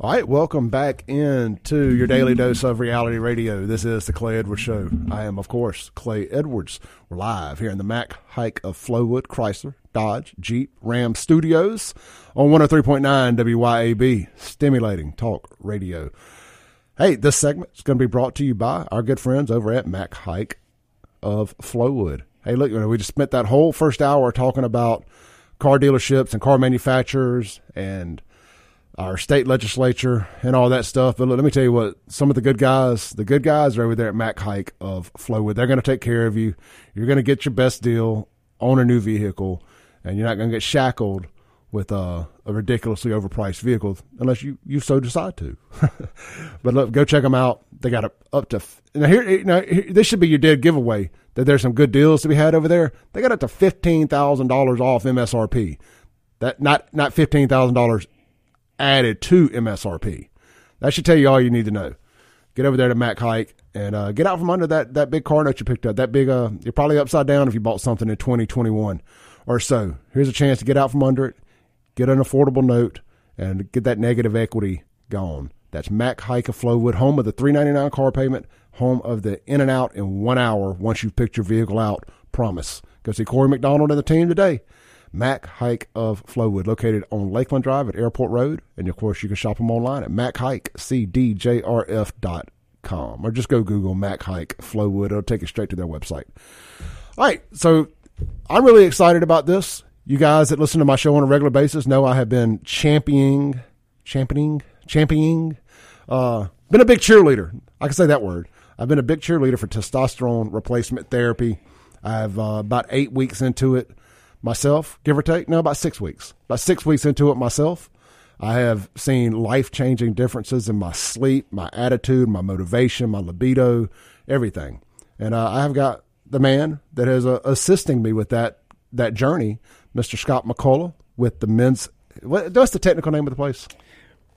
All right, welcome back into your daily dose of reality radio. This is the Clay Edwards Show. I am, of course, Clay Edwards. We're live here in the Mac Haik of Flowood Chrysler Dodge Jeep Ram Studios on 103.9 WYAB, stimulating talk radio. Hey, this segment is going to be brought to you by our good friends over at Mac Haik of Flowood. Hey, look, we just spent that whole first hour talking about car dealerships and car manufacturers and our state legislature and all that stuff. But let me tell you what, some of the good guys, the good guys are over there at Mac Haik of Flowood. They're going to take care of you. You're going to get your best deal on a new vehicle, and you're not going to get shackled with a, ridiculously overpriced vehicle unless you, you so decide to. but look, go check them out. They got up to now here. Now here, this should be your dead giveaway that there's some good deals to be had over there. They got up to fifteen thousand dollars off MSRP. That not not fifteen thousand dollars added to MSRP. That should tell you all you need to know. Get over there to Mac Haik and uh, get out from under that, that big car note you picked up. That big, uh, you're probably upside down if you bought something in 2021 or so. Here's a chance to get out from under it, get an affordable note, and get that negative equity gone. That's Mac Haik of Flowood, home of the 399 car payment, home of the in and out in one hour once you've picked your vehicle out. Promise. Go see Corey McDonald and the team today. Mac Haik of Flowood, located on Lakeland Drive at Airport Road. And of course, you can shop them online at MacHikeCDJRF.com or just go Google Mac Haik Flowood. It'll take you straight to their website. All right. So I'm really excited about this. You guys that listen to my show on a regular basis know I have been championing, championing, championing, uh, been a big cheerleader. I can say that word. I've been a big cheerleader for testosterone replacement therapy. I've uh, about eight weeks into it myself, give or take. No, about six weeks. About six weeks into it myself, I have seen life changing differences in my sleep, my attitude, my motivation, my libido, everything. And uh, I have got the man that is uh, assisting me with that that journey, Mr. Scott McCullough, with the men's. What, what's the technical name of the place?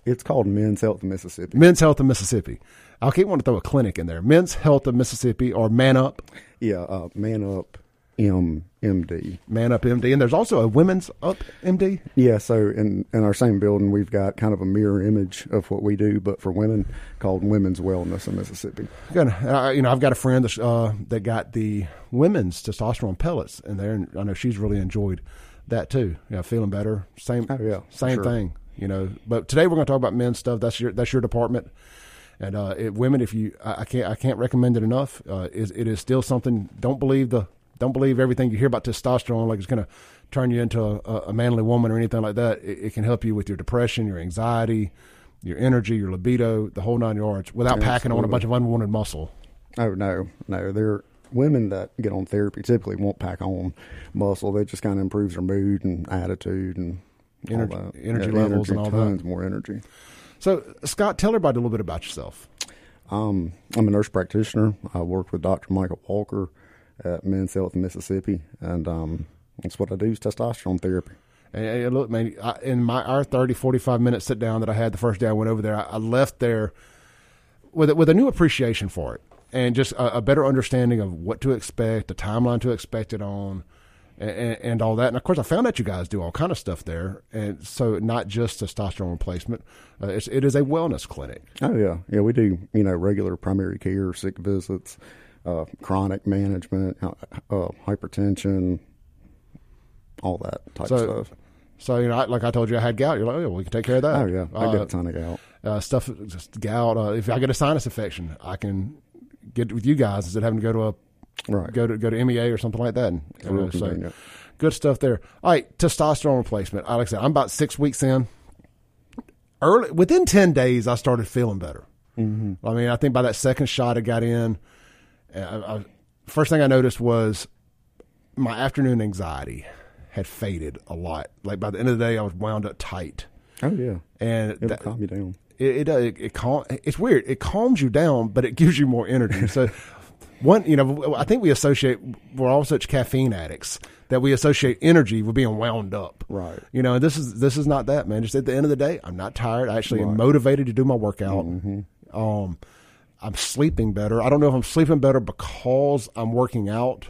It's called Men's Health of Mississippi. Men's Health of Mississippi. I'll keep wanting to throw a clinic in there. Men's Health of Mississippi or Man Up. Yeah, uh, Man Up M MD. Man Up MD, and there's also a Women's Up MD. Yeah, so in in our same building, we've got kind of a mirror image of what we do, but for women, called Women's Wellness in Mississippi. Good. Uh, you know, I've got a friend that, uh, that got the women's testosterone pellets in there, and I know she's really enjoyed that too. You know, feeling better. Same. Oh yeah, same sure. thing. You know, but today we're going to talk about men's stuff. That's your that's your department. And uh, it, women, if you, I, I, can't, I can't recommend it enough. Uh, is it is still something. Don't believe the don't believe everything you hear about testosterone like it's going to turn you into a, a, manly woman or anything like that. It, it, can help you with your depression, your anxiety, your energy, your libido, the whole nine yards, without Absolutely. packing on a bunch of unwanted muscle. Oh no, no, they're women that get on therapy typically won't pack on muscle. They just kind of improves their mood and attitude and energy, energy yeah, levels energy, and all tons that. more energy. So, Scott, tell everybody a little bit about yourself. Um, I'm a nurse practitioner. I work with Dr. Michael Walker at Men's Health in Mississippi, and um, that's what I do is testosterone therapy. And, look, man, I, in my our 30, 45 minute sit down that I had the first day I went over there, I, I left there with with a new appreciation for it and just a, a, better understanding of what to expect, the timeline to expect it on, and, and, all that. And of course, I found that you guys do all kind of stuff there, and so not just testosterone replacement. Uh, it's, it is a wellness clinic. Oh yeah, yeah. We do you know regular primary care, sick visits uh, chronic management, uh, uh, hypertension, all that type so, of stuff. So you know, like I told you, I had gout. You're like, oh, we can take care of that. Oh yeah, I get a ton of gout. Uh, stuff, just gout. Uh, if I get a sinus infection, I can get with you guys instead of having to go to a right. go to go to MEA or something like that. And so, good stuff there. All right, testosterone replacement. Like I said, I'm about six weeks in. Early within ten days, I started feeling better. Mm-hmm. I mean, I think by that second shot, I got in. I, I, first thing I noticed was my afternoon anxiety had faded a lot. Like by the end of the day, I was wound up tight. Oh yeah, and it'll that, calm you down. It, it, it, it calm, It's weird. It calms you down, but it gives you more energy. so one, you know, I think we associate we're all such caffeine addicts that we associate energy with being wound up. Right. You know, this is this is not that man. Just at the end of the day, I'm not tired. I actually right. am motivated to do my workout. Mm-hmm. Um, I'm sleeping better. I don't know if I'm sleeping better because I'm working out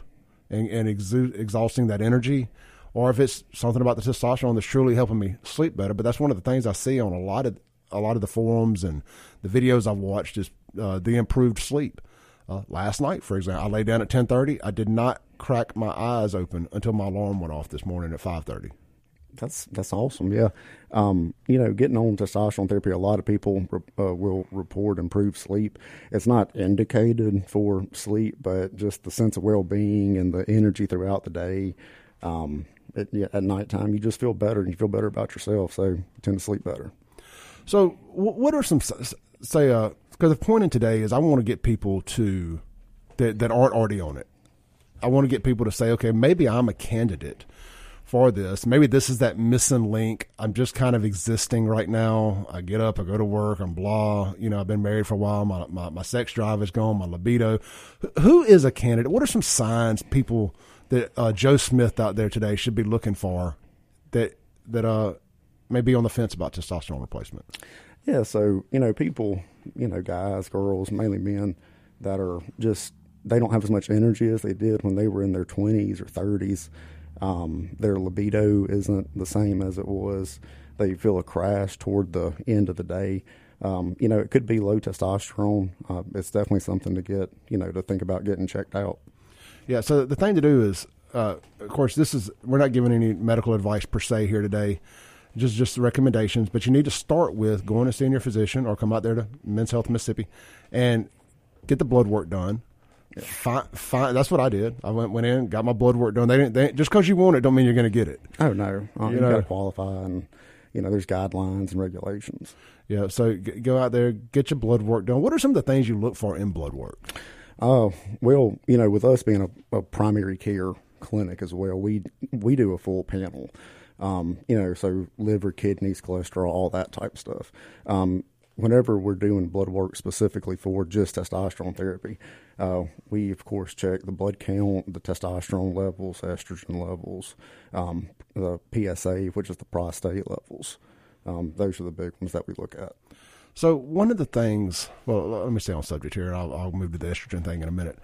and, and exu- exhausting that energy, or if it's something about the testosterone that's truly helping me sleep better. But that's one of the things I see on a lot of a lot of the forums and the videos I've watched is uh, the improved sleep. Uh, last night, for example, I lay down at ten thirty. I did not crack my eyes open until my alarm went off this morning at five thirty. That's that's awesome. Yeah, um, you know, getting on testosterone therapy, a lot of people uh, will report improved sleep. It's not indicated for sleep, but just the sense of well being and the energy throughout the day. Um, it, yeah, at nighttime, you just feel better and you feel better about yourself, so you tend to sleep better. So, what are some say? Uh, because the point in today is I want to get people to that that aren't already on it. I want to get people to say, okay, maybe I'm a candidate for this. Maybe this is that missing link. I'm just kind of existing right now. I get up, I go to work, I'm blah. You know, I've been married for a while. My my, my sex drive is gone. My libido. Who is a candidate? What are some signs people that uh, Joe Smith out there today should be looking for that that uh may be on the fence about testosterone replacement? Yeah, so you know, people, you know, guys, girls, mainly men that are just they don't have as much energy as they did when they were in their twenties or thirties. Um, their libido isn't the same as it was. They feel a crash toward the end of the day. Um, you know, it could be low testosterone. Uh, it's definitely something to get, you know, to think about getting checked out. Yeah. So the thing to do is, uh, of course, this is we're not giving any medical advice per se here today, just just the recommendations. But you need to start with going to see your physician or come out there to Men's Health Mississippi and get the blood work done. Yeah. Fine, fine. That's what I did. I went went in, got my blood work done. They didn't they, just because you want it, don't mean you're going to get it. Oh no, uh, you, you got to qualify, and you know there's guidelines and regulations. Yeah, so g- go out there, get your blood work done. What are some of the things you look for in blood work? Oh uh, well, you know, with us being a, a, primary care clinic as well, we we do a full panel. Um, you know, so liver, kidneys, cholesterol, all that type of stuff. Um, whenever we're doing blood work specifically for just testosterone therapy, uh, we of course check the blood count, the testosterone levels, estrogen levels, um, the PSA, which is the prostate levels. Um, those are the big ones that we look at. So one of the things, well, let me stay on subject here. I'll, I'll move to the estrogen thing in a minute.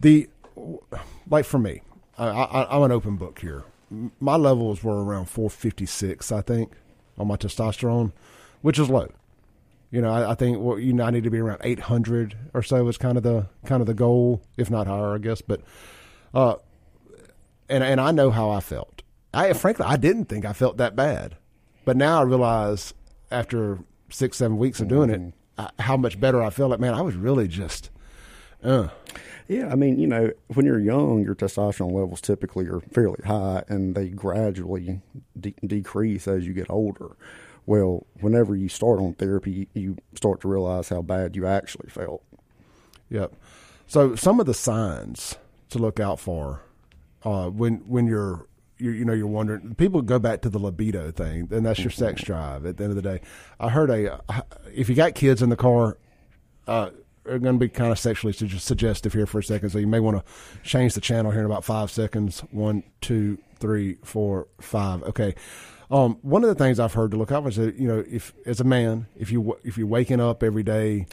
The like for me, I, I, I'm an open book here. My levels were around 456, I think, on my testosterone, which is low. You know, I, I think well, you know, I need to be around 800 or so is kind of the kind of the goal, if not higher, I guess. But, uh, and and I know how I felt. I frankly I didn't think I felt that bad, but now I realize after six seven weeks of doing it mm-hmm. how much better I feel. Like man, I was really just, uh. Yeah, I mean, you know, when you're young, your testosterone levels typically are fairly high, and they gradually de- decrease as you get older. Well, whenever you start on therapy, you start to realize how bad you actually felt. Yep. So some of the signs to look out for uh, when when you're you, you know you're wondering people go back to the libido thing and that's your sex drive at the end of the day. I heard a if you got kids in the car uh, are going to be kind of sexually suggestive here for a second so you may want to change the channel here in about five seconds. One two three four five. Okay um, one of the things I've heard to look out for is that, you know, if as a man, if you if you're waking up every day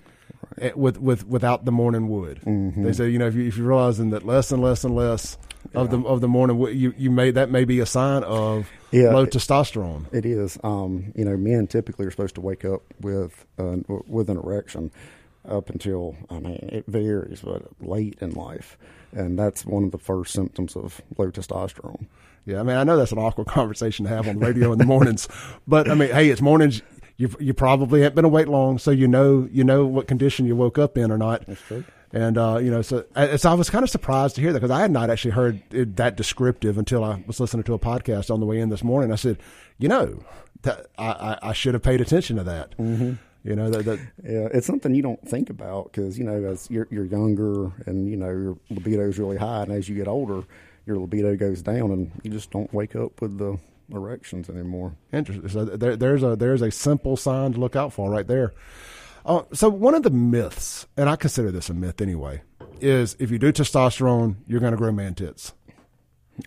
right. Eh, with with without the morning wood, mm-hmm. they say, you know, if you if you're realizing that less and less and less yeah. of the of the morning wood, you you may that may be a sign of yeah, low testosterone. It is. Um, you know, men typically are supposed to wake up with uh, with an erection up until I mean it varies, but late in life, and that's one of the first symptoms of low testosterone. Yeah, I mean, I know that's an awkward conversation to have on the radio in the mornings, but I mean, hey, it's mornings. You you probably haven't been awake long, so you know you know what condition you woke up in or not. That's true. And uh, you know, so, so I was kind of surprised to hear that because I had not actually heard it that descriptive until I was listening to a podcast on the way in this morning. I said, you know, that I, I, should have paid attention to that. Mm-hmm. You know that, that yeah, it's something you don't think about because you know as you're, you're younger and you know your libido is really high, and as you get older, your libido goes down and you just don't wake up with the erections anymore. Interesting. So there, there's a there's a simple sign to look out for right there. Uh, so one of the myths, and I consider this a myth anyway, is if you do testosterone, you're going to grow man tits.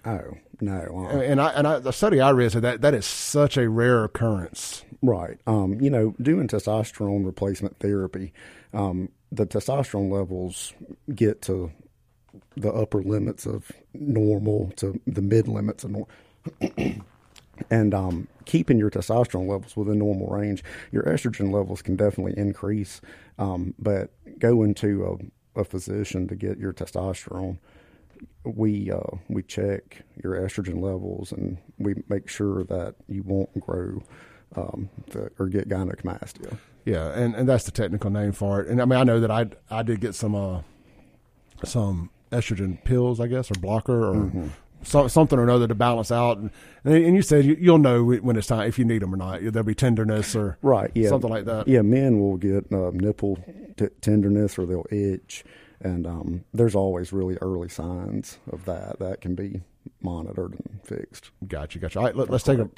Oh no! Uh, and I and I, the study I read said that that is such a rare occurrence. Right. Um, you know, doing testosterone replacement therapy, um, the testosterone levels get to the upper limits of normal to the mid limits of normal. and um, keeping your testosterone levels within normal range. Your estrogen levels can definitely increase, um, but going to a, a, physician to get your testosterone, we uh, we check your estrogen levels and we make sure that you won't grow um, the, or get gynecomastia. Yeah, and, and that's the technical name for it. And I mean, I know that I I did get some uh, some estrogen pills, I guess, or blocker, or mm-hmm so, something or another to balance out. And, and you said you, will know when it's time if you need them or not. There'll be tenderness or right, yeah, something like that. Yeah, men will get uh, nipple t- tenderness or they'll itch, and um, there's always really early signs of that that can be monitored and fixed. Gotcha, gotcha. All right, let, us take a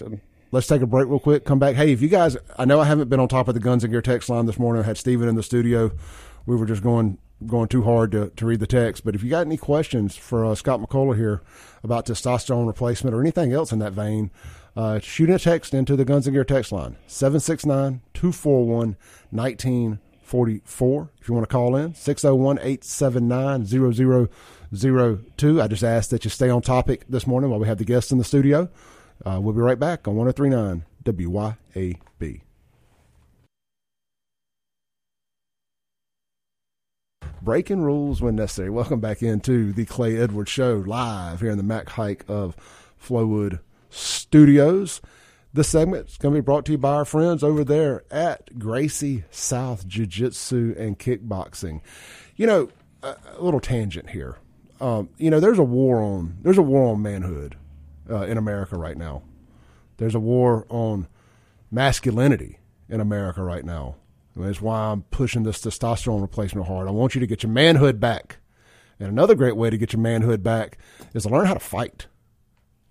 let's take a break real quick. Come back. Hey, if you guys, I know I haven't been on top of the Guns and Gear text line this morning. I had Steven in the studio. We were just going going too hard to, to read the text. But if you got any questions for uh, Scott McCullough here about testosterone replacement or anything else in that vein, uh, shoot a text into the Guns and Gear text line 769 241 1944. If you want to call in, 601 879 0002. I just ask that you stay on topic this morning while we have the guests in the studio. Uh, we'll be right back on 1039 WYAB. breaking rules when necessary. Welcome back into the Clay Edwards Show live here in the Mac Haik of Flowood Studios. This segment is going to be brought to you by our friends over there at Gracie South Jiu Jitsu and Kickboxing. You know, a, a little tangent here. Um, you know, there's a war on there's a war on manhood uh, in America right now. There's a war on masculinity in America right now. That's why I'm pushing this testosterone replacement hard. I want you to get your manhood back. And another great way to get your manhood back is to learn how to fight.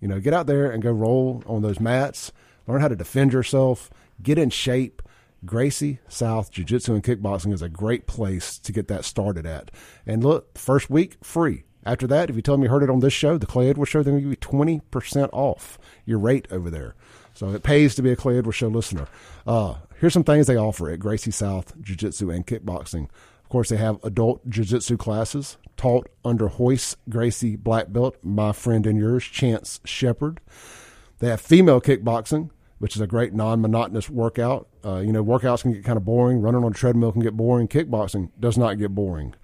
You know, get out there and go roll on those mats, learn how to defend yourself, get in shape. Gracie South Jiu Jitsu and Kickboxing is a great place to get that started at. And look, first week, free. After that, if you tell them you heard it on this show, the Clay Edwards Show, they're going to give you 20% off your rate over there. So it pays to be a Clay Edwards Show listener. Uh, here's some things they offer at Gracie South Jiu Jitsu and Kickboxing. Of course, they have adult jiu jitsu classes taught under Royce Gracie Black Belt, my friend and yours, Chance Shepard. They have female kickboxing, which is a great non monotonous workout. Uh, you know, workouts can get kind of boring. Running on a treadmill can get boring. Kickboxing does not get boring.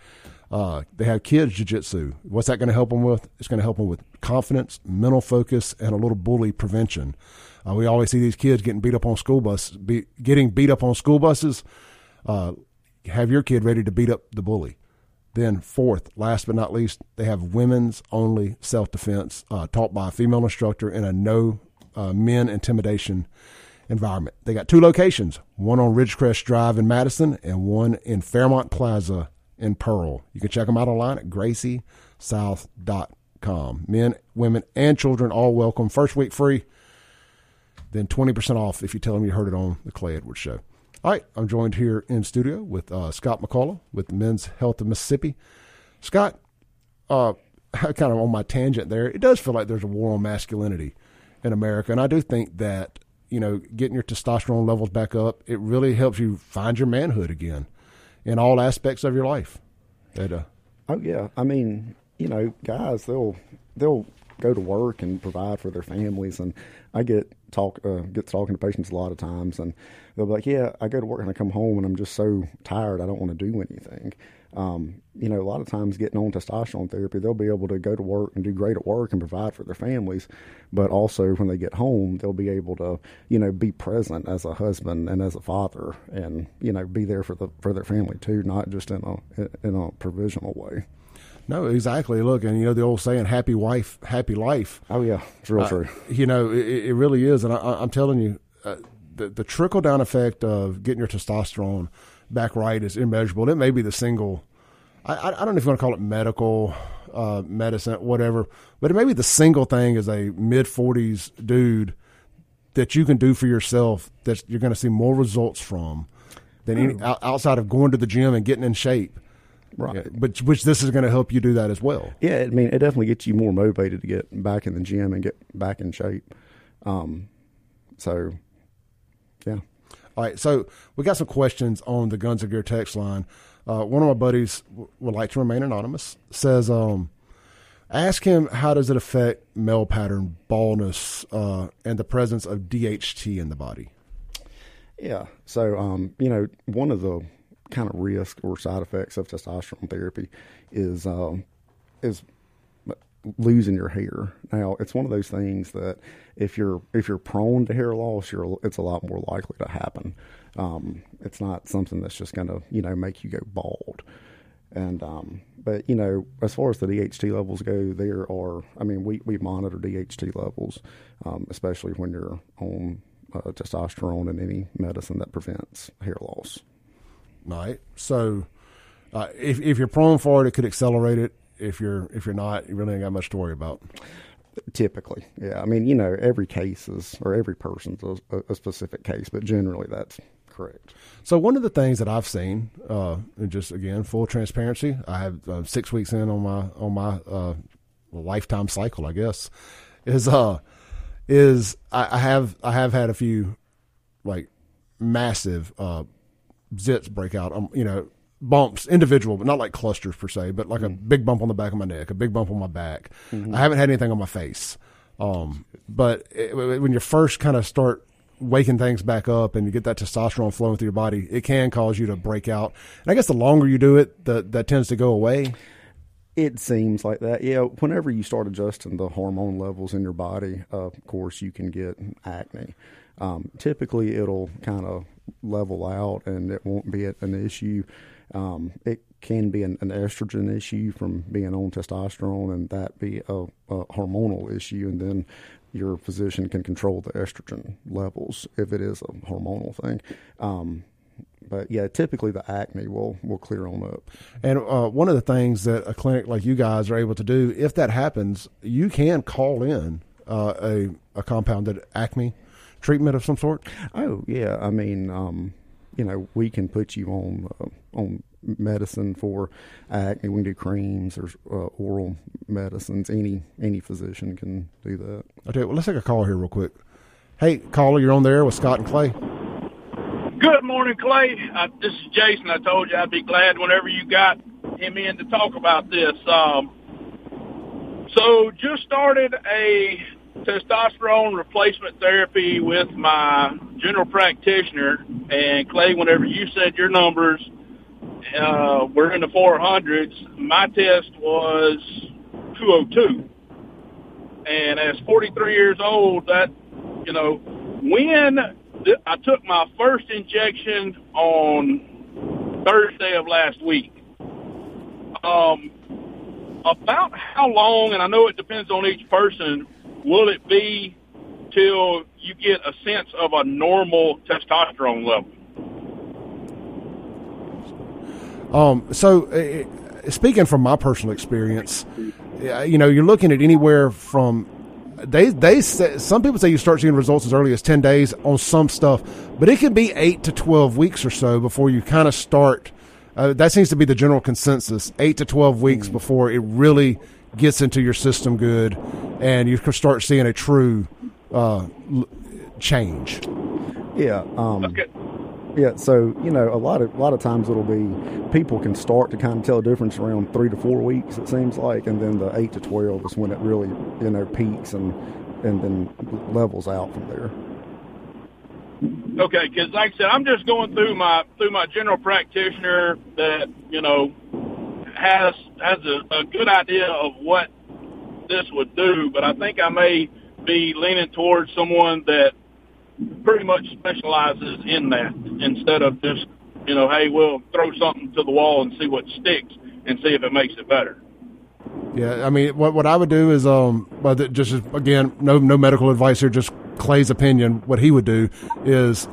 Uh, they have kids jiu-jitsu. What's that going to help them with? It's going to help them with confidence, mental focus, and a little bully prevention. Uh, we always see these kids getting beat up on school buses, be, getting beat up on school buses. Uh, have your kid ready to beat up the bully. Then, fourth, last but not least, they have women's only self defense uh, taught by a female instructor in a no uh, men intimidation environment. They got two locations one on Ridgecrest Drive in Madison and one in Fairmont Plaza in Pearl. You can check them out online at graciesouth.com. Men, women, and children all welcome. First week free then 20% off if you tell them you heard it on the Clay Edwards Show. All right, I'm joined here in studio with uh, Scott McCullough with Men's Health of Mississippi. Scott, uh, kind of on my tangent there, it does feel like there's a war on masculinity in America, and I do think that you know getting your testosterone levels back up, it really helps you find your manhood again in all aspects of your life. That, uh, oh yeah, I mean, you know, guys, they'll they'll go to work and provide for their families. And I get talk uh, get talking to patients a lot of times, and they'll be like, "Yeah, I go to work and I come home and I'm just so tired, I don't want to do anything." Um, you know, a lot of times getting on testosterone therapy, they'll be able to go to work and do great at work and provide for their families, but also when they get home, they'll be able to, you know, be present as a husband and as a father, and you know, be there for the for their family too, not just in a in a provisional way. No, exactly. Look, and you know the old saying, "Happy wife, happy life." Oh yeah, it's real uh, true. You know, it, it, really is, and I, am telling you, uh, the, the trickle down effect of getting your testosterone back right is immeasurable. It may be the single. I, I don't know if you want to call it medical uh, medicine, whatever, but it may be the single thing as a mid 40s dude that you can do for yourself that you're going to see more results from than any, hmm. outside of going to the gym and getting in shape Right. Yeah, but which this is going to help you do that as well. Yeah, I mean, it definitely gets you more motivated to get back in the gym and get back in shape. Um, so, yeah. All right, so we got some questions on the Guns of Gear text line. Uh, one of my buddies w- would like to remain anonymous. Says, um, Ask him how does it affect male pattern baldness uh, and the presence of DHT in the body. Yeah. So, um, you know, one of the kind of risk or side effects of testosterone therapy is um, is losing your hair. Now, it's one of those things that if you're if you're prone to hair loss, you're it's a lot more likely to happen. Um, it's not something that's just going to you know make you go bald. And um, but you know, as far as the DHT levels go, there are. I mean, we we monitor DHT levels, um, especially when you're on uh, testosterone and any medicine that prevents hair loss. Right. So, uh, if if you're prone for it, it could accelerate it. If you're if you're not, you really ain't got much to worry about. Typically, yeah. I mean, you know, every case is or every person's a, a specific case, but generally that's correct. So one of the things that I've seen, uh, and just again full transparency, I have uh, six weeks in on my on my uh, lifetime cycle, I guess, is uh is I, I have I have had a few like massive uh zits break out. Um, you know, bumps, individual, but not like clusters per se, but like mm-hmm. a big bump on the back of my neck, a big bump on my back. Mm-hmm. I haven't had anything on my face. Um, but it, when you first kind of start waking things back up and you get that testosterone flowing through your body, it can cause you to break out. And I guess the longer you do it, the, that tends to go away. It seems like that. Yeah, whenever you start adjusting the hormone levels in your body, uh, of course, you can get acne. Um, typically, it'll kind of level out and it won't be an issue. Um, it can be an, an, estrogen issue from being on testosterone, and that be a, a, hormonal issue, and then your physician can control the estrogen levels if it is a hormonal thing. Um, but yeah, typically the acne will will clear on up. And uh, one of the things that a clinic like you guys are able to do, if that happens, you can call in uh, a a compounded acne treatment of some sort. Oh yeah, I mean, um, you know, we can put you on uh, on medicine for acne. We can do creams or uh, oral medicines. Any any physician can do that. Okay, well, let's take a call here real quick. Hey, caller, you're on there with Scott and Clay. Good morning, Clay. Uh, this is Jason. I told you I'd be glad whenever you got him in to talk about this. Um, so, just started a testosterone replacement therapy with my general practitioner. And Clay, whenever you said your numbers uh, were in the 400s, my test was 202. And as 43 years old, that, you know, when I took my first injection on Thursday of last week. Um, about how long, and I know it depends on each person, will it be till you get a sense of a normal testosterone level? Um, so, uh, speaking from my personal experience, you know, you're looking at anywhere from they they say, some people say you start seeing results as early as 10 days on some stuff but it can be 8 to 12 weeks or so before you kind of start uh, that seems to be the general consensus 8 to 12 weeks mm. before it really gets into your system good and you can start seeing a true uh, change yeah um, okay. Yeah, so you know, a lot of a lot of times it'll be people can start to kind of tell a difference around three to four weeks. It seems like, and then the eight to twelve is when it really you know peaks and and then levels out from there. Okay, because like I said, I'm just going through my through my general practitioner that you know has has a, a good idea of what this would do, but I think I may be leaning towards someone that pretty much specializes in that instead of just, you know, hey, we'll throw something to the wall and see what sticks and see if it makes it better. Yeah, I mean, what what I would do is, um, but just again, no no medical advice here, just Clay's opinion. What he would do is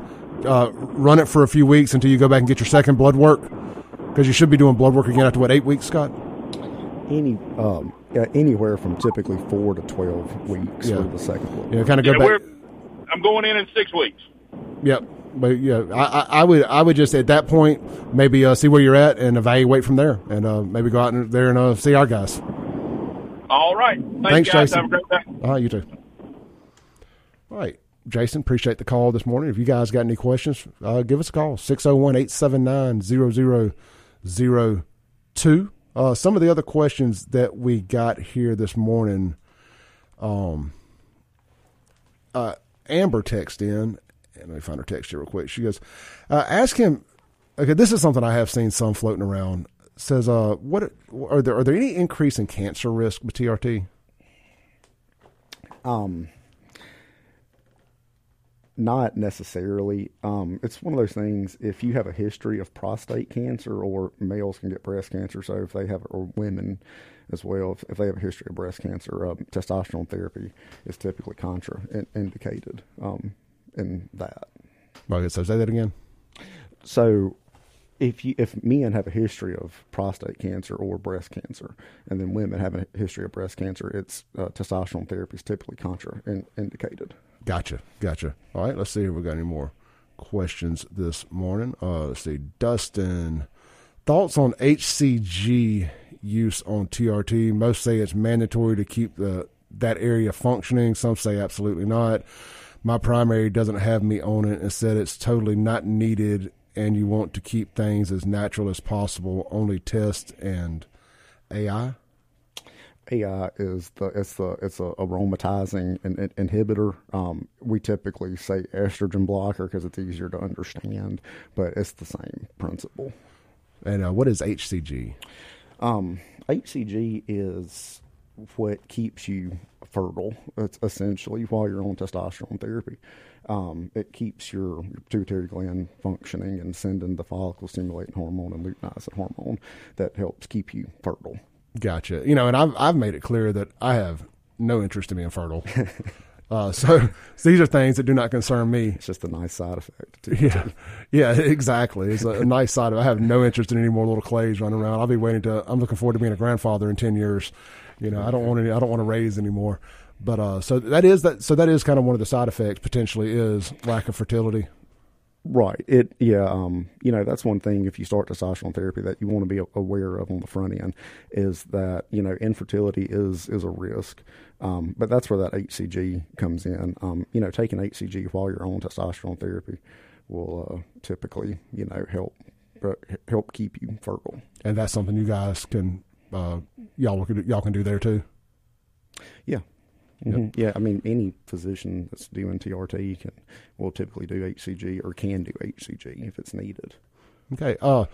uh, run it for a few weeks until you go back and get your second blood work, because you should be doing blood work again after what eight weeks, Scott. Any um, yeah, anywhere from typically four to twelve weeks yeah. for the second one. Yeah, kind of go yeah, back I'm going in in six weeks. Yep. But yeah, I, I would I would just at that point maybe uh, see where you're at and evaluate from there, and uh, maybe go out there and uh, see our guys. All right. Thanks, Thanks guys. Jason. Have a great day. Uh, you too. All right. Jason, appreciate the call this morning. If you guys got any questions, uh, give us a call 601 879 0002. Uh, some of the other questions that we got here this morning, um, uh, Amber texted in, and let me find her text here real quick. She goes, uh, "Ask him." Okay, this is something I have seen some floating around. Says, "Uh, what are there? Are there any increase in cancer risk with TRT?" Um, not necessarily. Um, it's one of those things. If you have a history of prostate cancer, or males can get breast cancer, so if they have, or women as well, if, if they have a history of breast cancer, um, testosterone therapy is typically contraindicated um, in that. Okay, so say that again. So if you if men have a history of prostate cancer or breast cancer, and then women have a history of breast cancer, it's uh, testosterone therapy is typically contraindicated. Gotcha, gotcha. All right, let's see if we got any more questions this morning. Uh, let's see, Dustin, thoughts on HCG use on TRT? Most say it's mandatory to keep the that area functioning. Some say absolutely not. My primary doesn't have me on it and said it's totally not needed, and you want to keep things as natural as possible. Only test and AI. AI is the it's the it's a aromatizing in, in, inhibitor. Um, we typically say estrogen blocker because it's easier to understand, but it's the same principle. And uh, what is HCG? Um, HCG is what keeps you fertile. It's essentially while you're on testosterone therapy. Um, it keeps your, your pituitary gland functioning and sending the follicle stimulating hormone and luteinizing hormone that helps keep you fertile. Gotcha. You know, and I've I've made it clear that I have no interest in being fertile. uh, so, so, these are things that do not concern me. It's just a nice side effect. Yeah, yeah, exactly. It's a, a nice side of. I have no interest in any more little clays running around. I'll be waiting to. I'm looking forward to being a grandfather in ten years. You know, I don't want any. I don't want to raise anymore. But uh, so that is that. So that is kind of one of the side effects potentially is lack of fertility. Right. It yeah. Um. You know that's one thing if you start testosterone therapy that you want to be aware of on the front end is that you know infertility is is a risk. Um. But that's where that HCG comes in. Um. You know taking HCG while you're on testosterone therapy will uh, typically you know help uh, help keep you fertile. And that's something you guys can uh, y'all can y'all can do there too. Yeah. Mm-hmm. Yeah, I mean, any physician that's doing TRT can will typically do HCG or can do HCG if it's needed. Okay. Uh,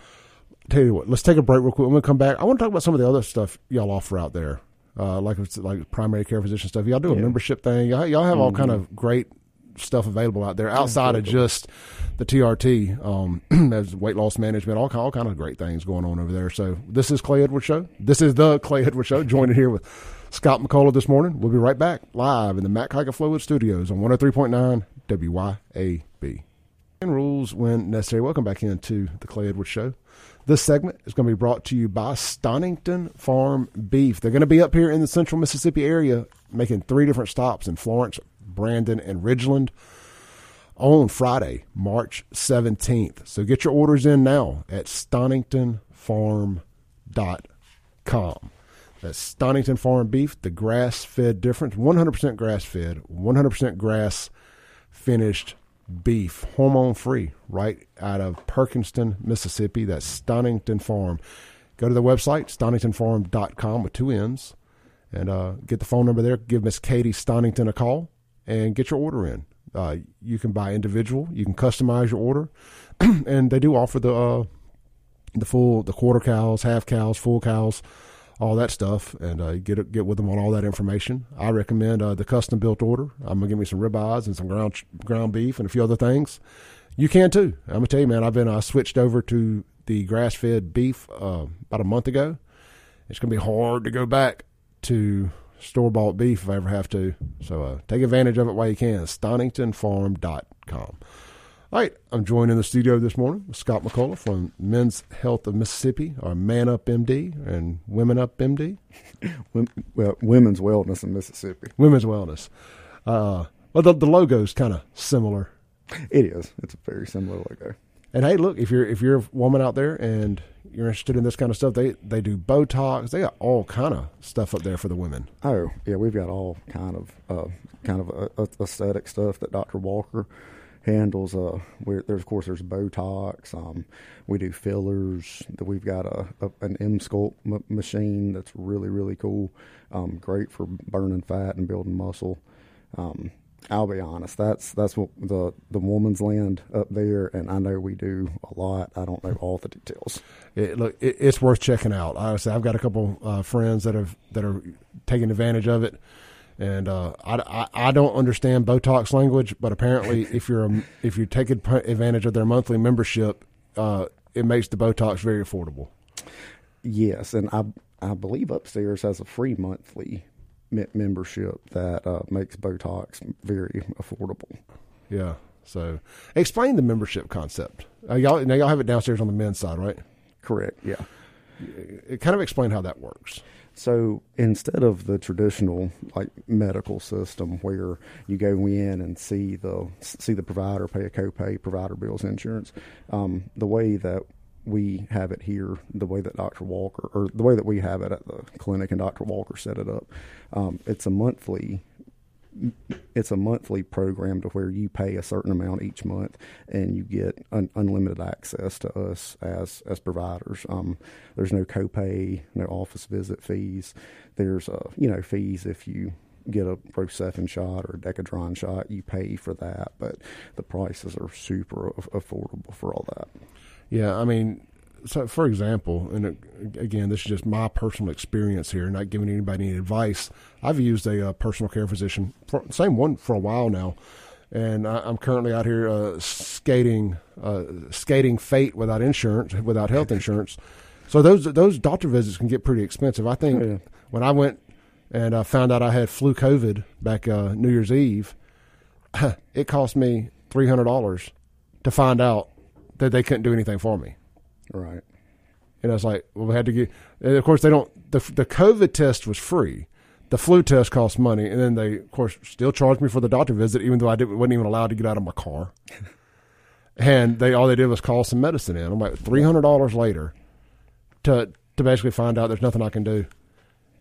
tell you what, let's take a break real quick. I'm gonna come back, I want to talk about some of the other stuff y'all offer out there, uh, like like primary care physician stuff. Y'all do a yeah. membership thing. Y'all, y'all have mm-hmm. all kind of great stuff available out there outside of just the TRT, um, as weight loss management, all, all kind of great things going on over there. So this is Clay Edwards Show. This is the Clay Edwards Show. Joining here with Scott McCullough this morning. We'll be right back live in the Mac Haik Flowood Studios on 103.9 WYAB. And rules when necessary. Welcome back into the Clay Edwards Show. This segment is going to be brought to you by Stonington Farm Beef. They're going to be up here in the central Mississippi area, making three different stops in Florence, Brandon, and Ridgeland on Friday, March 17th. So get your orders in now at stoningtonfarm.com. That's Stonington Farm Beef, the grass fed difference, 100% grass fed, 100% grass finished beef, hormone free, right out of Perkinston, Mississippi. That's Stonington Farm. Go to the website, stoningtonfarm.com with two N's, and uh, get the phone number there. Give Miss Katie Stonington a call and get your order in. Uh, you can buy individual, you can customize your order, and they do offer the uh, the full, the quarter cows, half cows, full cows all that stuff, and uh, get get with them on all that information. I recommend uh, the custom built order. I'm gonna give me some ribeyes and some ground ground beef and a few other things. You can too. I'm gonna tell you, man. I've been I uh, switched over to the grass fed beef uh, about a month ago. It's gonna be hard to go back to store bought beef if I ever have to. So uh, take advantage of it while you can. StoningtonFarm.com. All right, I'm joined in the studio this morning with Scott McCullough from Men's Health of Mississippi, our Man Up MD and Women Up MD. well, Women's Wellness in Mississippi. Women's Wellness. Uh, well, the, the logo is kind of similar. It is. It's a very similar logo. And hey, look, if you're if you're a woman out there and you're interested in this kind of stuff, they they do Botox. They got all kind of stuff up there for the women. Oh yeah, we've got all kind of uh, kind of uh, aesthetic stuff that Dr. Walker handles. Uh, there's of course there's Botox. Um, we do fillers. We've got a, a an Emsculpt m- machine that's really really cool. Um, great for burning fat and building muscle. Um, I'll be honest. That's that's what the the woman's land up there, and I know we do a lot. I don't know all the details. It, look, it, it's worth checking out. I say I've got a couple uh, friends that have that are taking advantage of it, and uh, I, I, I don't understand Botox language, but apparently, if you're a, if you're taking advantage of their monthly membership, uh, it makes the Botox very affordable. Yes, and I I believe upstairs has a free monthly membership that uh, makes Botox very affordable. Yeah. So, explain the membership concept. Uh, y'all now y'all have it downstairs on the men's side, right? Correct. Yeah. It kind of explain how that works. So instead of the traditional like medical system where you go in and see the see the provider, pay a copay, provider bills, insurance, um, the way that we have it here, the way that Dr. Walker, or the way that we have it at the clinic and Dr. Walker set it up, um, it's a monthly. It's a monthly program to where you pay a certain amount each month, and you get un- unlimited access to us as as providers. Um, there's no copay, no office visit fees. There's uh, you know fees if you get a Rocephin shot or a Decadron shot, you pay for that, but the prices are super affordable for all that. Yeah, I mean, so for example, and again, this is just my personal experience here, not giving anybody any advice. I've used a uh, personal care physician, for, same one for a while now, and I, am currently out here uh, skating, uh, skating fate without insurance, without health insurance. So those those doctor visits can get pretty expensive. I think oh, yeah. when I went and I found out I had flu COVID back uh, New Year's Eve, it cost me three hundred dollars to find out that they couldn't do anything for me. Right. And I was like, well, we had to get. And of course, they don't. The the COVID test was free. The flu test cost money, and then they, of course, still charged me for the doctor visit, even though I didn't, wasn't even allowed to get out of my car. and they all they did was call some medicine in. I'm like three hundred dollars later to to basically find out there's nothing I can do,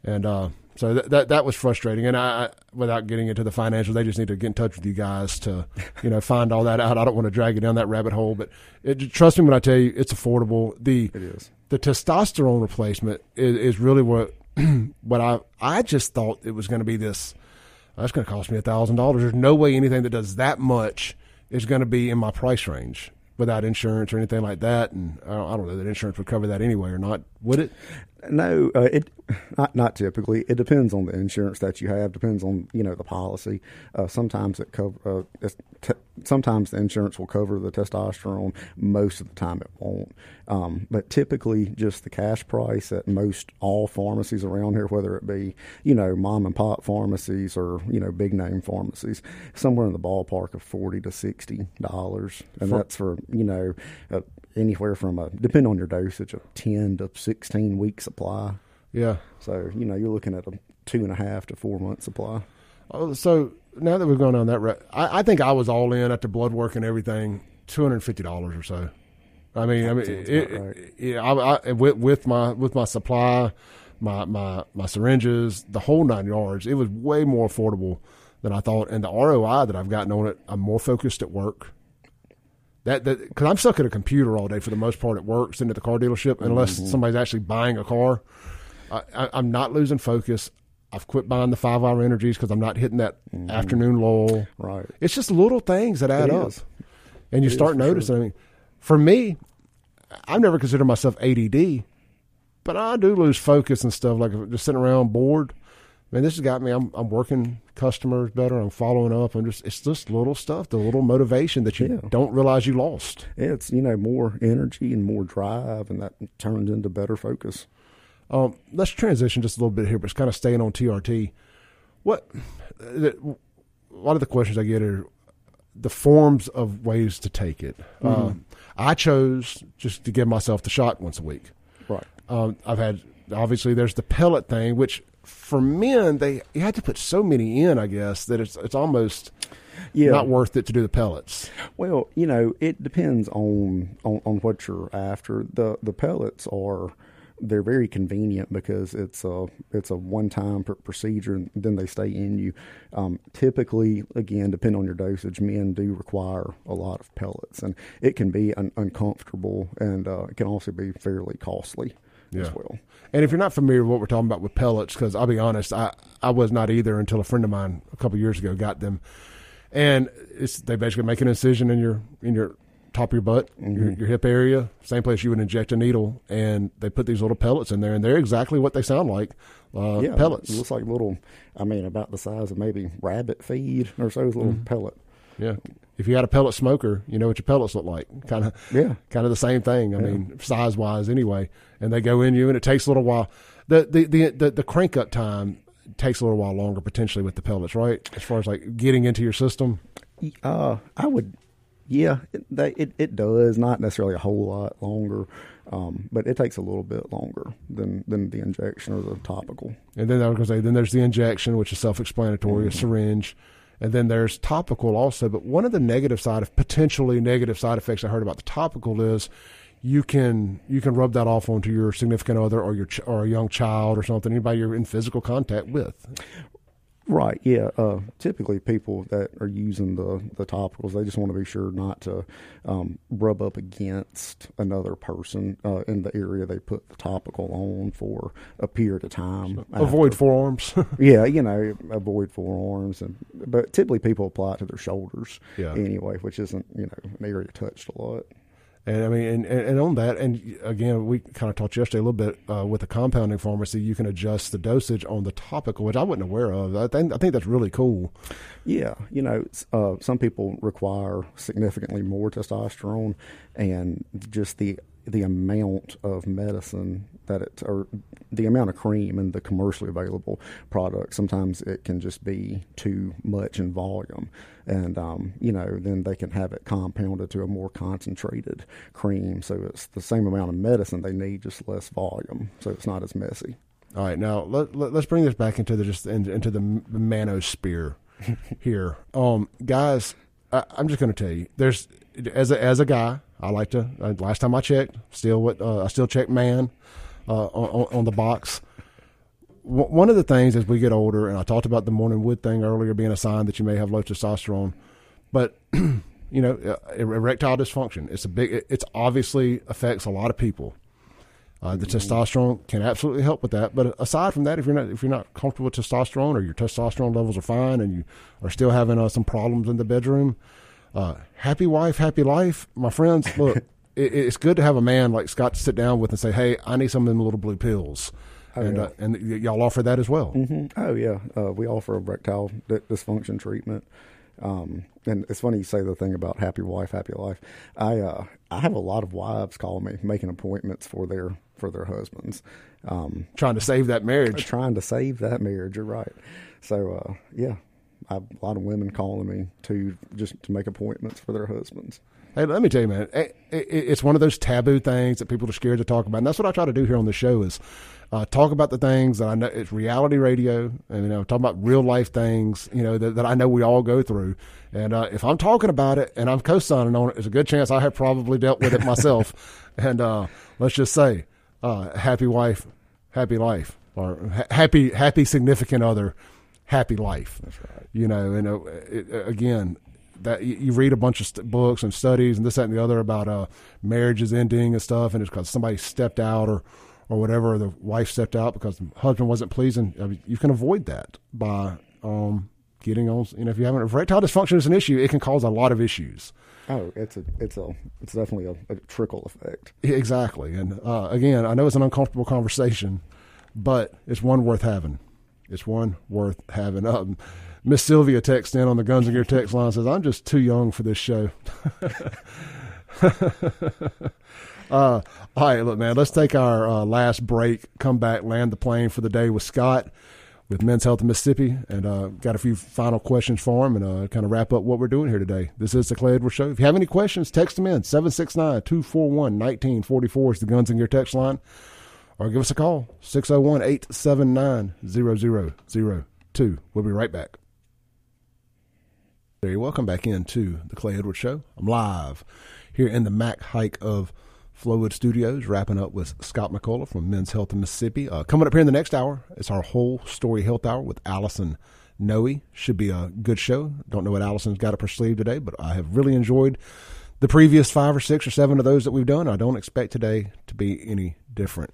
and uh, so that, that that was frustrating. And I, without getting into the financials, they just need to get in touch with you guys to, you know, find all that out. I don't want to drag you down that rabbit hole, but it, trust me when I tell you, it's affordable. The it is. the testosterone replacement is, is really what what I I just thought it was going to be this. Oh, That's going to cost me a thousand dollars. There's no way anything that does that much is going to be in my price range without insurance or anything like that. And I don't, I don't know that insurance would cover that anyway or not. Would it? No, uh, it not not typically. It depends on the insurance that you have. Depends on you know the policy. Uh, sometimes it cover. Uh, sometimes the insurance will cover the testosterone. Most of the time, it won't. Um, but typically, just the cash price at most all pharmacies around here, whether it be you know mom and pop pharmacies or you know big name pharmacies, somewhere in the ballpark of forty to sixty dollars, and for, that's for you know anywhere from a depending on your dosage of ten to sixteen week supply. Yeah. So you know you're looking at a two and a half to four month supply. Oh, so now that we've gone on that, I, I think I was all in at the blood work and everything, two hundred fifty dollars or so. I mean, that I mean, it, right. yeah, I, I, with, with my with my supply, my my my syringes, the whole nine yards, it was way more affordable than I thought, and the ROI that I've gotten on it, I'm more focused at work. That because I'm stuck at a computer all day for the most part at work, sitting at the car dealership, unless mm-hmm. somebody's actually buying a car. I, am not losing focus. I've quit buying the five hour energies because I'm not hitting that mm-hmm. afternoon lull. Right. It's just little things that add up, and you it start noticing. Sure. I mean, for me, I've never considered myself ADD, but I do lose focus and stuff like just sitting around bored man, this has got me. I'm I'm working customers better. I'm following up. I'm just it's just little stuff, the little motivation that you yeah. don't realize you lost. It's you know more energy and more drive, and that turns into better focus. Um, let's transition just a little bit here, but it's kind of staying on TRT. What a lot of the questions I get are the forms of ways to take it. Mm-hmm. Um, I chose just to give myself the shot once a week. Right. Um, I've had obviously there's the pellet thing, which for men, they you had to put so many in, I guess, that it's it's almost yeah. not worth it to do the pellets. Well, you know, it depends on, on, on what you're after. The the pellets are they're very convenient because it's a it's a one time pr- procedure and then they stay in you. Um, typically, again, depending on your dosage, men do require a lot of pellets, and it can be un- uncomfortable and uh, it can also be fairly costly Yeah. as well. And if you're not familiar with what we're talking about with pellets, because I'll be honest, I, I was not either until a friend of mine a couple years ago got them, and it's they basically make an incision in your in your top of your butt, your, your hip area, same place you would inject a needle, and they put these little pellets in there, and they're exactly what they sound like, uh, Yeah, pellets. It looks like little. I mean, about the size of maybe rabbit feed or so. Little Mm-hmm. pellet. Yeah. If you had a pellet smoker, you know what your pellets look like. Kind of, Yeah. kind of the same thing. I mean, size wise, anyway. And they go in you, and it takes a little while. The the the the, the crank up time takes a little while longer potentially with the pellets, right? As far as like getting into your system. Uh, I would. Yeah, it, they, it it does not necessarily a whole lot longer, um, but it takes a little bit longer than than the injection or the topical. And then I was going to say, then there's the injection, which is self-explanatory, a syringe, and then there's topical also. But one of the negative side of potentially negative side effects I heard about the topical is you can you can rub that off onto your significant other or your ch- or a young child or something, anybody you're in physical contact with. Right. Yeah. Uh, typically, people that are using the the topicals, they just want to be sure not to um, rub up against another person uh, in the area they put the topical on for a period of time. Avoid forearms. Yeah, you know, avoid forearms, and but typically people apply it to their shoulders Yeah. anyway, which isn't you know an area touched a lot. And I mean, and, and, on that, and again, we kind of talked yesterday a little bit uh, with the compounding pharmacy. You can adjust the dosage on the topical, which I wasn't aware of. I think I think that's really cool. Yeah, you know, uh, some people require significantly more testosterone, and just the the amount of medicine that it or the amount of cream in the commercially available product sometimes it can just be too much in volume. And um, you know then they can have it compounded to a more concentrated cream. So it's the same amount of medicine they need just less volume. So it's not as messy. All right, now let, let, us bring this back into the just in, into the manosphere here, um, guys. I, I'm just going to tell you, there's as a as a guy, I like to. Uh, last time I checked, still what uh, I still check man uh, on, on the box. W- One of the things as we get older, and I talked about the morning wood thing earlier being a sign that you may have low testosterone, but you know, uh, erectile dysfunction. It's a big. It, it's obviously affects a lot of people. Uh, the testosterone can absolutely help with that. But aside from that, if you're not if you're not comfortable with testosterone or your testosterone levels are fine and you are still having uh, some problems in the bedroom, uh, happy wife, happy life, my friends. Look, it, it's good to have a man like Scott to sit down with and say, "Hey, I need some of them little blue pills," and yeah. uh, and y- y'all offer that as well. hmm Oh yeah, uh, we offer erectile di- dysfunction treatment. Um, and it's funny you say the thing about happy wife, happy life. I uh, I have a lot of wives call me making appointments for their for their husbands, um, Trying to save that marriage. trying to save that marriage. You're right. So uh, yeah, A lot of women calling me to just to make appointments for their husbands. Hey, let me tell you, man, it, it, it's one of those taboo things that people are scared to talk about. And that's what I try to do here on the show is uh, talk about the things that I know it's reality radio and, you know, talk about real life things, you know, that, that I know we all go through. And uh, if I'm talking about it and I'm co-signing on it, there's a good chance I have probably dealt with it myself. and uh, let's just say, uh, happy wife, happy life, or ha- happy, happy significant other, happy life. That's right. You know, and uh, it, uh, again, that you, you read a bunch of st- books and studies and this that and the other about uh, marriages ending and stuff, and it's because somebody stepped out or or whatever, or the wife stepped out because the husband wasn't pleasing. I mean, you can avoid that by um, getting on. You know, if you haven't if erectile dysfunction is an issue, it can cause a lot of issues. Oh, it's a it's a it's definitely a, a trickle effect. Exactly. And uh, again, I know it's an uncomfortable conversation, but it's one worth having. It's one worth having. Um, Miss Sylvia texts in on the Guns and Gear text line says, "I'm just too young for this show." uh, all right, look, man. Let's take our uh, last break. Come back, land the plane for the day with Scott with Men's Health in Mississippi, and uh, got a few final questions for him, and uh, kind of wrap up what we're doing here today. This is the Clay Edwards Show. If you have any questions, text them in 769-241-1944 is the Guns and Gear text line, or give us a call 601-879-0002. We'll be right back. There, you welcome back into the Clay Edwards Show. I'm live here in the Mac Haik of Flowood Studios, wrapping up with Scott McCullough from Men's Health in Mississippi. Uh, coming up here in the next hour, it's our whole story health hour with Allison Noe. Should be a good show. Don't know what Allison's got up her sleeve today, but I have really enjoyed the previous five or six or seven of those that we've done. I don't expect today to be any different.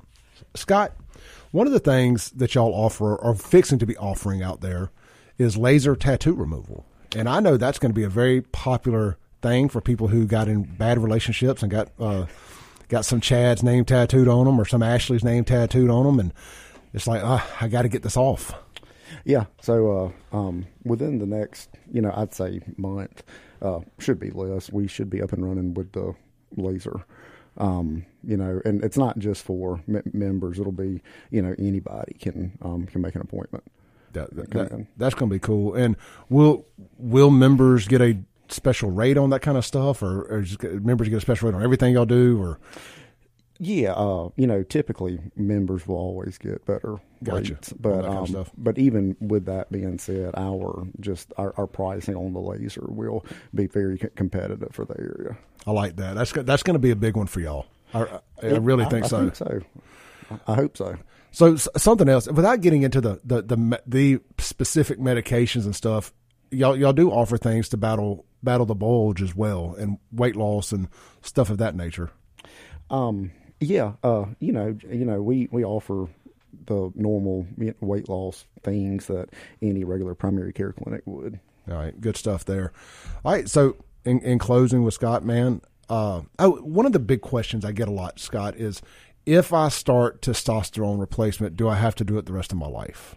Scott, one of the things that y'all offer or fixing to be offering out there is laser tattoo removal. And I know that's going to be a very popular thing for people who got in bad relationships and got uh, got some Chad's name tattooed on them or some Ashley's name tattooed on them, and it's like, I got to get this off. Yeah. So uh, um, within the next, you know, I'd say month, uh, should be less. We should be up and running with the laser. Um, you know, and it's not just for m- members. It'll be, you know, anybody can um, can make an appointment. That, that, that, that's going to be cool. And will will members get a special rate on that kind of stuff, or, or just members get a special rate on everything y'all do, or? Yeah, uh, you know, typically members will always get better gotcha. rates, but um, but even with that being said, our just our, our, pricing on the laser will be very competitive for the area. I like that. That's that's going to be a big one for y'all. I, I, I really think I, so. Think so. I hope so. So something else, without getting into the, the the the specific medications and stuff, y'all y'all do offer things to battle battle the bulge as well and weight loss and stuff of that nature. Um, yeah, uh, you know, you know, we we offer the normal weight loss things that any regular primary care clinic would. All right, good stuff there. All right, so in, in closing with Scott, man, uh, oh, one of the big questions I get a lot, Scott, is if I start testosterone replacement, do I have to do it the rest of my life?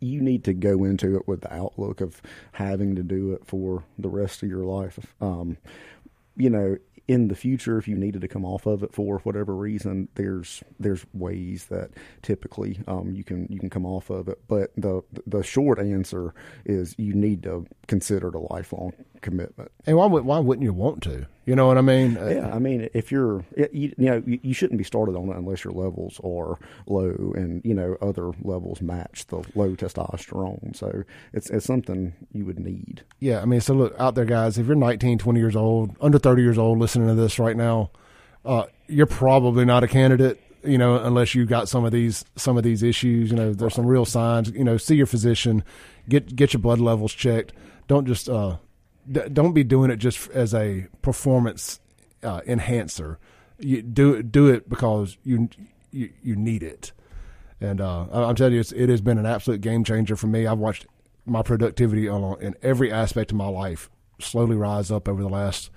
You need to go into it with the outlook of having to do it for the rest of your life. Um, you know, in the future, if you needed to come off of it for whatever reason, there's there's ways that typically um, you can you can come off of it. But the the short answer is you need to consider it a lifelong commitment. And why why wouldn't you want to? You know what I mean? Yeah, I mean, if you're, you, you know, you, you, shouldn't be started on it unless your levels are low, and you know other levels match the low testosterone. So it's it's something you would need. Yeah, I mean, so look out there, guys. If you're 19, 20 years old, under 30 years old, listening to this right now, uh, you're probably not a candidate. You know, unless you got some of these some of these issues. You know, there's some real signs. You know, see your physician, get get your blood levels checked. Don't just uh, don't be doing it just as a performance uh, enhancer. You do do it because you you, you need it. And uh, I'm telling you, it has been an absolute game changer for me. I've watched my productivity in every aspect of my life slowly rise up over the last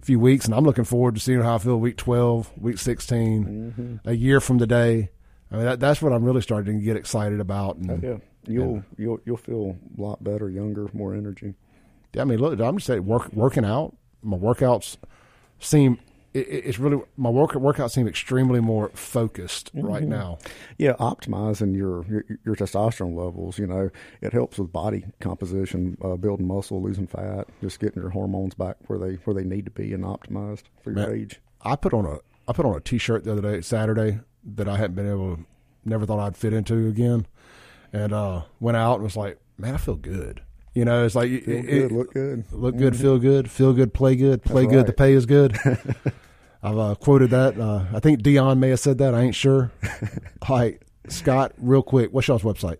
few weeks, and I'm looking forward to seeing how I feel week 12, week 16, mm-hmm. a year from today. I mean, that, that's what I'm really starting to get excited about. And, oh, yeah, you'll and, you'll you'll feel a lot better, younger, more energy. I mean, look, I'm just saying, work, working out. My workouts seem it, it's really my work workouts seem extremely more focused mm-hmm. right now. Yeah, optimizing your, your, your testosterone levels. You know, it helps with body composition, uh, building muscle, losing fat, just getting your hormones back where they where they need to be and optimized for your Man, age. I put on a I put on a t-shirt the other day, Saturday, that I hadn't been able to, never thought I'd fit into again, and uh, went out and was like, man, I feel good. You know, it's like feel it, good, look good, look good, mm-hmm. feel good, feel good, play good, play That's good. Right. The pay is good. I've uh, quoted that. Uh, I think Deion may have said that. I ain't sure. All right, Scott, real quick, what's y'all's website?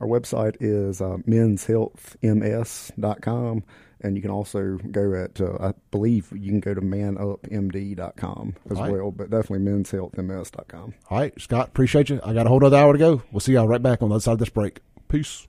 Our website is uh, menshealthms.com. And you can also go at, uh, I believe you can go to manupmd.com as right. well, but definitely menshealthms.com. All right, Scott, appreciate you. I got a whole other hour to go. We'll see y'all right back on the other side of this break. Peace.